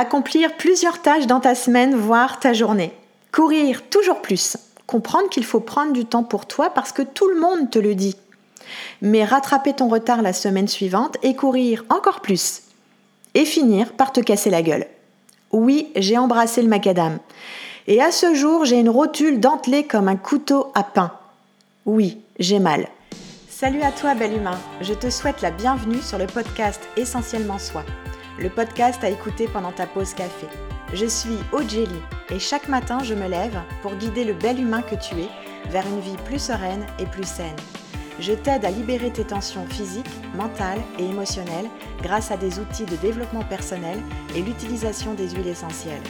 Accomplir plusieurs tâches dans ta semaine, voire ta journée. Courir toujours plus. Comprendre qu'il faut prendre du temps pour toi parce que tout le monde te le dit. Mais rattraper ton retard la semaine suivante et courir encore plus. Et finir par te casser la gueule. Oui, j'ai embrassé le macadam. Et à ce jour, j'ai une rotule dentelée comme un couteau à pain. Oui, j'ai mal. Salut à toi, bel humain. Je te souhaite la bienvenue sur le podcast Essentiellement Soi le podcast à écouter pendant ta pause café. Je suis Ojeli et chaque matin je me lève pour guider le bel humain que tu es vers une vie plus sereine et plus saine. Je t'aide à libérer tes tensions physiques, mentales et émotionnelles grâce à des outils de développement personnel et l'utilisation des huiles essentielles.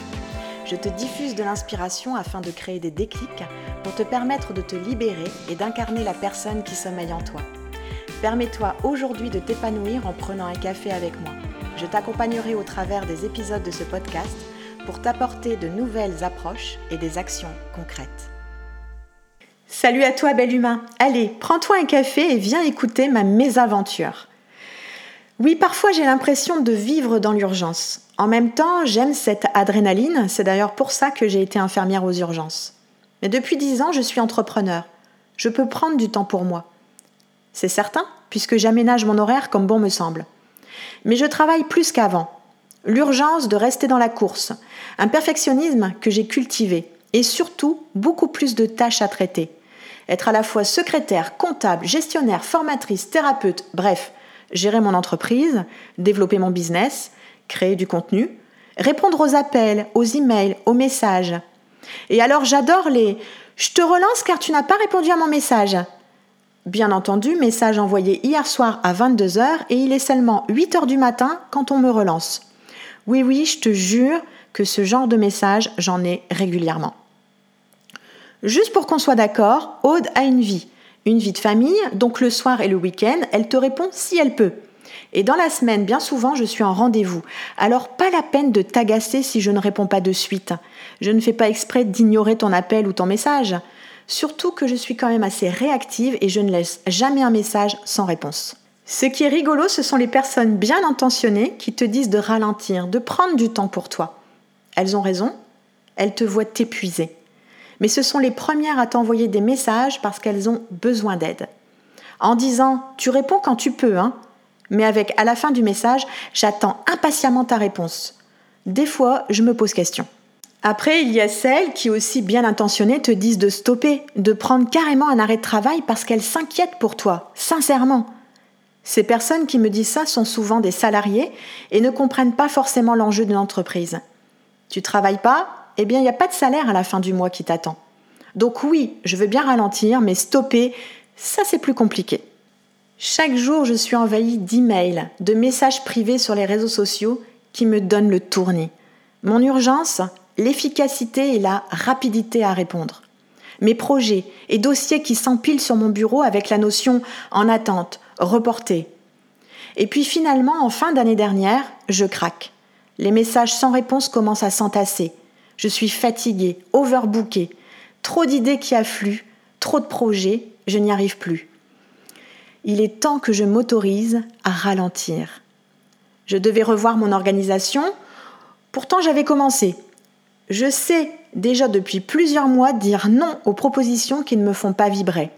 Je te diffuse de l'inspiration afin de créer des déclics pour te permettre de te libérer et d'incarner la personne qui sommeille en toi. Permets-toi aujourd'hui de t'épanouir en prenant un café avec moi. Je t'accompagnerai au travers des épisodes de ce podcast pour t'apporter de nouvelles approches et des actions concrètes. Salut à toi, bel humain. Allez, prends-toi un café et viens écouter ma mésaventure. Oui, parfois j'ai l'impression de vivre dans l'urgence. En même temps, j'aime cette adrénaline, c'est d'ailleurs pour ça que j'ai été infirmière aux urgences. Mais depuis dix ans, je suis entrepreneur. Je peux prendre du temps pour moi. C'est certain, puisque j'aménage mon horaire comme bon me semble. Mais je travaille plus qu'avant. L'urgence de rester dans la course, un perfectionnisme que j'ai cultivé, et surtout beaucoup plus de tâches à traiter. Être à la fois secrétaire, comptable, gestionnaire, formatrice, thérapeute, bref, gérer mon entreprise, développer mon business, créer du contenu, répondre aux appels, aux emails, aux messages. Et alors j'adore les ⁇ Je te relance car tu n'as pas répondu à mon message ⁇ Bien entendu, message envoyé hier soir à 22h et il est seulement 8h du matin quand on me relance. Oui, oui, je te jure que ce genre de message, j'en ai régulièrement. Juste pour qu'on soit d'accord, Aude a une vie. Une vie de famille, donc le soir et le week-end, elle te répond si elle peut. Et dans la semaine, bien souvent, je suis en rendez-vous. Alors pas la peine de t'agacer si je ne réponds pas de suite. Je ne fais pas exprès d'ignorer ton appel ou ton message. Surtout que je suis quand même assez réactive et je ne laisse jamais un message sans réponse. Ce qui est rigolo, ce sont les personnes bien intentionnées qui te disent de ralentir, de prendre du temps pour toi. Elles ont raison, elles te voient t'épuiser. Mais ce sont les premières à t'envoyer des messages parce qu'elles ont besoin d'aide. En disant Tu réponds quand tu peux, hein mais avec à la fin du message J'attends impatiemment ta réponse. Des fois, je me pose question. Après, il y a celles qui, aussi bien intentionnées, te disent de stopper, de prendre carrément un arrêt de travail parce qu'elles s'inquiètent pour toi, sincèrement. Ces personnes qui me disent ça sont souvent des salariés et ne comprennent pas forcément l'enjeu de l'entreprise. Tu travailles pas Eh bien, il n'y a pas de salaire à la fin du mois qui t'attend. Donc oui, je veux bien ralentir, mais stopper, ça c'est plus compliqué. Chaque jour, je suis envahie d'emails, de messages privés sur les réseaux sociaux qui me donnent le tournis. Mon urgence, l'efficacité et la rapidité à répondre. Mes projets et dossiers qui s'empilent sur mon bureau avec la notion en attente, reporté. Et puis finalement, en fin d'année dernière, je craque. Les messages sans réponse commencent à s'entasser. Je suis fatiguée, overbookée, trop d'idées qui affluent, trop de projets, je n'y arrive plus. Il est temps que je m'autorise à ralentir. Je devais revoir mon organisation, pourtant j'avais commencé, je sais déjà depuis plusieurs mois dire non aux propositions qui ne me font pas vibrer.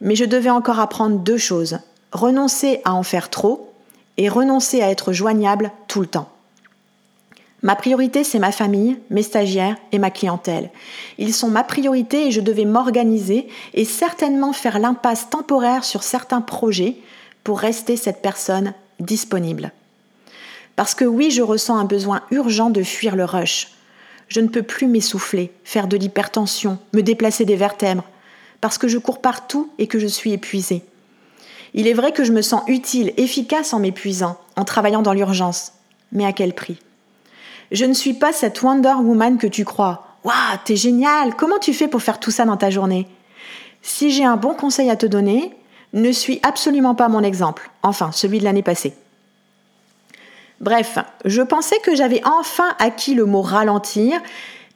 Mais je devais encore apprendre deux choses. Renoncer à en faire trop et renoncer à être joignable tout le temps. Ma priorité, c'est ma famille, mes stagiaires et ma clientèle. Ils sont ma priorité et je devais m'organiser et certainement faire l'impasse temporaire sur certains projets pour rester cette personne disponible. Parce que oui, je ressens un besoin urgent de fuir le rush, je ne peux plus m'essouffler, faire de l'hypertension, me déplacer des vertèbres, parce que je cours partout et que je suis épuisée. Il est vrai que je me sens utile, efficace en m'épuisant, en travaillant dans l'urgence. Mais à quel prix? Je ne suis pas cette Wonder Woman que tu crois. Waouh, t'es génial Comment tu fais pour faire tout ça dans ta journée? Si j'ai un bon conseil à te donner, ne suis absolument pas mon exemple, enfin celui de l'année passée. Bref, je pensais que j'avais enfin acquis le mot ralentir,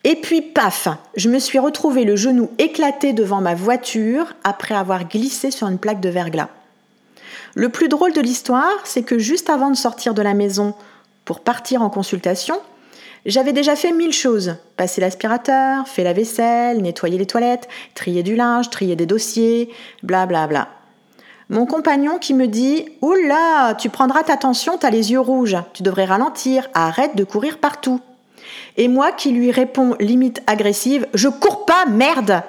et puis paf, je me suis retrouvé le genou éclaté devant ma voiture après avoir glissé sur une plaque de verglas. Le plus drôle de l'histoire, c'est que juste avant de sortir de la maison pour partir en consultation, J'avais déjà fait mille choses. Passer l'aspirateur, fait la vaisselle, nettoyer les toilettes, trier du linge, trier des dossiers, bla bla bla. Mon compagnon qui me dit Oula, tu prendras ta tension, t'as les yeux rouges, tu devrais ralentir, arrête de courir partout. Et moi qui lui réponds limite agressive Je cours pas, merde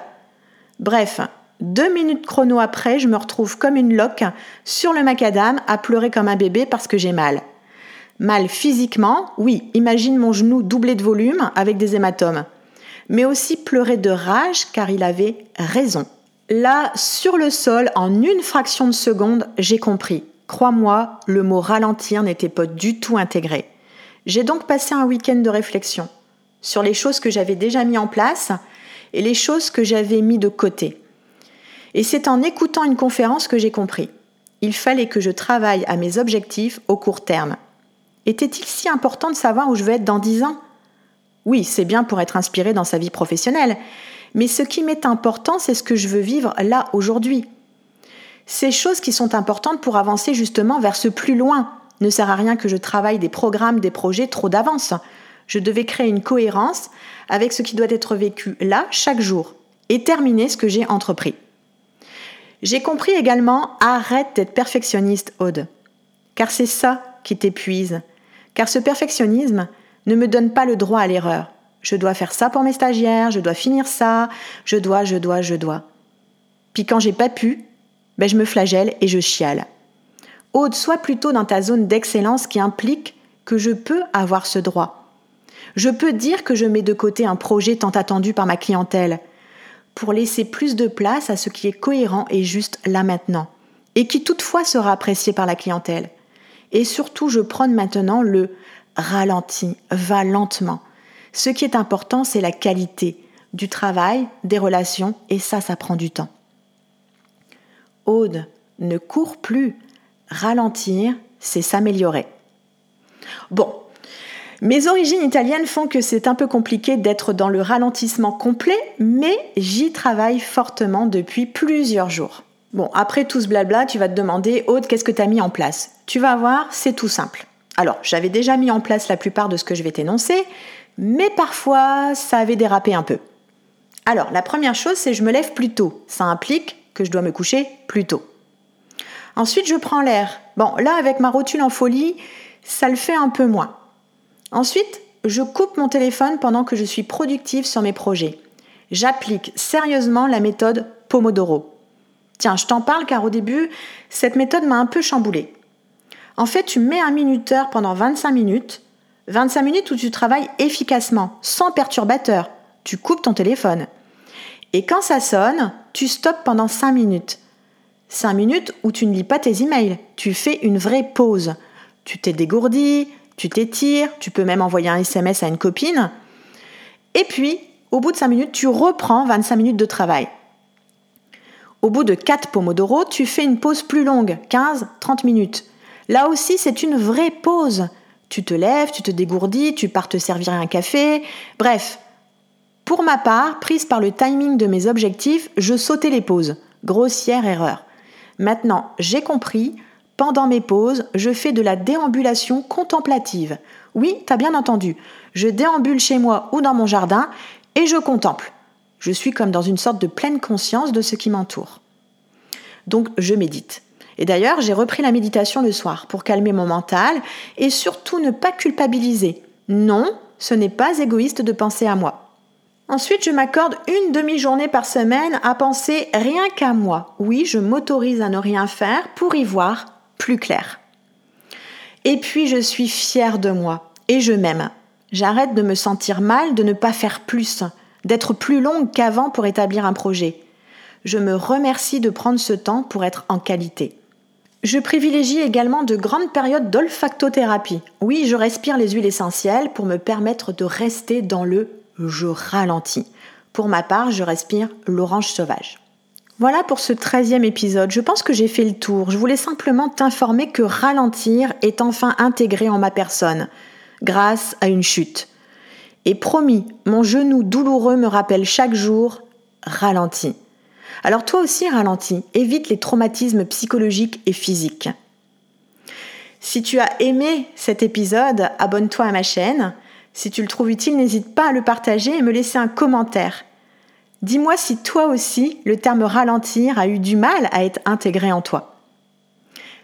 Bref, deux minutes chrono après, je me retrouve comme une loque sur le macadam à pleurer comme un bébé parce que j'ai mal. Mal physiquement, oui, imagine mon genou doublé de volume avec des hématomes. Mais aussi pleurer de rage car il avait raison. Là, sur le sol, en une fraction de seconde, j'ai compris. Crois-moi, le mot ralentir n'était pas du tout intégré. J'ai donc passé un week-end de réflexion sur les choses que j'avais déjà mis en place et les choses que j'avais mis de côté. Et c'est en écoutant une conférence que j'ai compris. Il fallait que je travaille à mes objectifs au court terme. Était-il si important de savoir où je vais être dans dix ans? Oui, c'est bien pour être inspiré dans sa vie professionnelle, mais ce qui m'est important, c'est ce que je veux vivre là aujourd'hui. Ces choses qui sont importantes pour avancer justement vers ce plus loin. Ne sert à rien que je travaille des programmes, des projets trop d'avance. Je devais créer une cohérence avec ce qui doit être vécu là, chaque jour, et terminer ce que j'ai entrepris. J'ai compris également, arrête d'être perfectionniste, Aude. Car c'est ça qui t'épuise, car ce perfectionnisme ne me donne pas le droit à l'erreur. Je dois faire ça pour mes stagiaires, je dois finir ça, je dois, je dois, je dois. Puis quand j'ai pas pu, ben je me flagelle et je chiale. Aude, sois plutôt dans ta zone d'excellence qui implique que je peux avoir ce droit. Je peux dire que je mets de côté un projet tant attendu par ma clientèle pour laisser plus de place à ce qui est cohérent et juste là maintenant, et qui toutefois sera apprécié par la clientèle. Et surtout, je prône maintenant le ralenti, va lentement. Ce qui est important, c'est la qualité du travail, des relations, et ça, ça prend du temps. Aude, ne cours plus. Ralentir, c'est s'améliorer. Bon, mes origines italiennes font que c'est un peu compliqué d'être dans le ralentissement complet, mais j'y travaille fortement depuis plusieurs jours. Bon, après tout ce blabla, tu vas te demander, Aude, qu'est-ce que tu as mis en place? Tu vas voir, c'est tout simple. Alors, j'avais déjà mis en place la plupart de ce que je vais t'énoncer, mais parfois, ça avait dérapé un peu. Alors, la première chose, c'est je me lève plus tôt. Ça implique que je dois me coucher plus tôt. Ensuite, je prends l'air. Bon, là, avec ma rotule en folie, ça le fait un peu moins. Ensuite, je coupe mon téléphone pendant que je suis productive sur mes projets. J'applique sérieusement la méthode Pomodoro. Tiens, je t'en parle car au début, cette méthode m'a un peu chamboulée. En fait, tu mets un minuteur pendant 25 minutes, 25 minutes où tu travailles efficacement, sans perturbateur. Tu coupes ton téléphone. Et quand ça sonne, tu stoppes pendant 5 minutes. 5 minutes où tu ne lis pas tes emails. Tu fais une vraie pause. Tu t'es dégourdi, tu t'étires, tu peux même envoyer un SMS à une copine. Et puis, au bout de 5 minutes, tu reprends 25 minutes de travail. Au bout de 4 pomodoro, tu fais une pause plus longue, 15-30 minutes. Là aussi, c'est une vraie pause. Tu te lèves, tu te dégourdis, tu pars te servir un café. Bref, pour ma part, prise par le timing de mes objectifs, je sautais les pauses. Grossière erreur. Maintenant, j'ai compris, pendant mes pauses, je fais de la déambulation contemplative. Oui, t'as bien entendu. Je déambule chez moi ou dans mon jardin et je contemple. Je suis comme dans une sorte de pleine conscience de ce qui m'entoure. Donc je médite. Et d'ailleurs, j'ai repris la méditation le soir pour calmer mon mental et surtout ne pas culpabiliser. Non, ce n'est pas égoïste de penser à moi. Ensuite, je m'accorde une demi-journée par semaine à penser rien qu'à moi. Oui, je m'autorise à ne rien faire pour y voir plus clair. Et puis, je suis fière de moi et je m'aime. J'arrête de me sentir mal de ne pas faire plus d'être plus longue qu'avant pour établir un projet. Je me remercie de prendre ce temps pour être en qualité. Je privilégie également de grandes périodes d'olfactothérapie. Oui, je respire les huiles essentielles pour me permettre de rester dans le je ralentis. Pour ma part, je respire l'orange sauvage. Voilà pour ce treizième épisode. Je pense que j'ai fait le tour. Je voulais simplement t'informer que ralentir est enfin intégré en ma personne, grâce à une chute. Et promis, mon genou douloureux me rappelle chaque jour ralentis. Alors toi aussi ralentis, évite les traumatismes psychologiques et physiques. Si tu as aimé cet épisode, abonne-toi à ma chaîne. Si tu le trouves utile, n'hésite pas à le partager et me laisser un commentaire. Dis-moi si toi aussi le terme ralentir a eu du mal à être intégré en toi.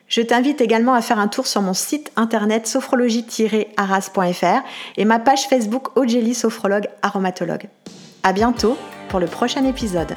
Je t'invite également à faire un tour sur mon site internet sophrologie-arras.fr et ma page Facebook Ogeli Sophrologue Aromatologue. À bientôt pour le prochain épisode.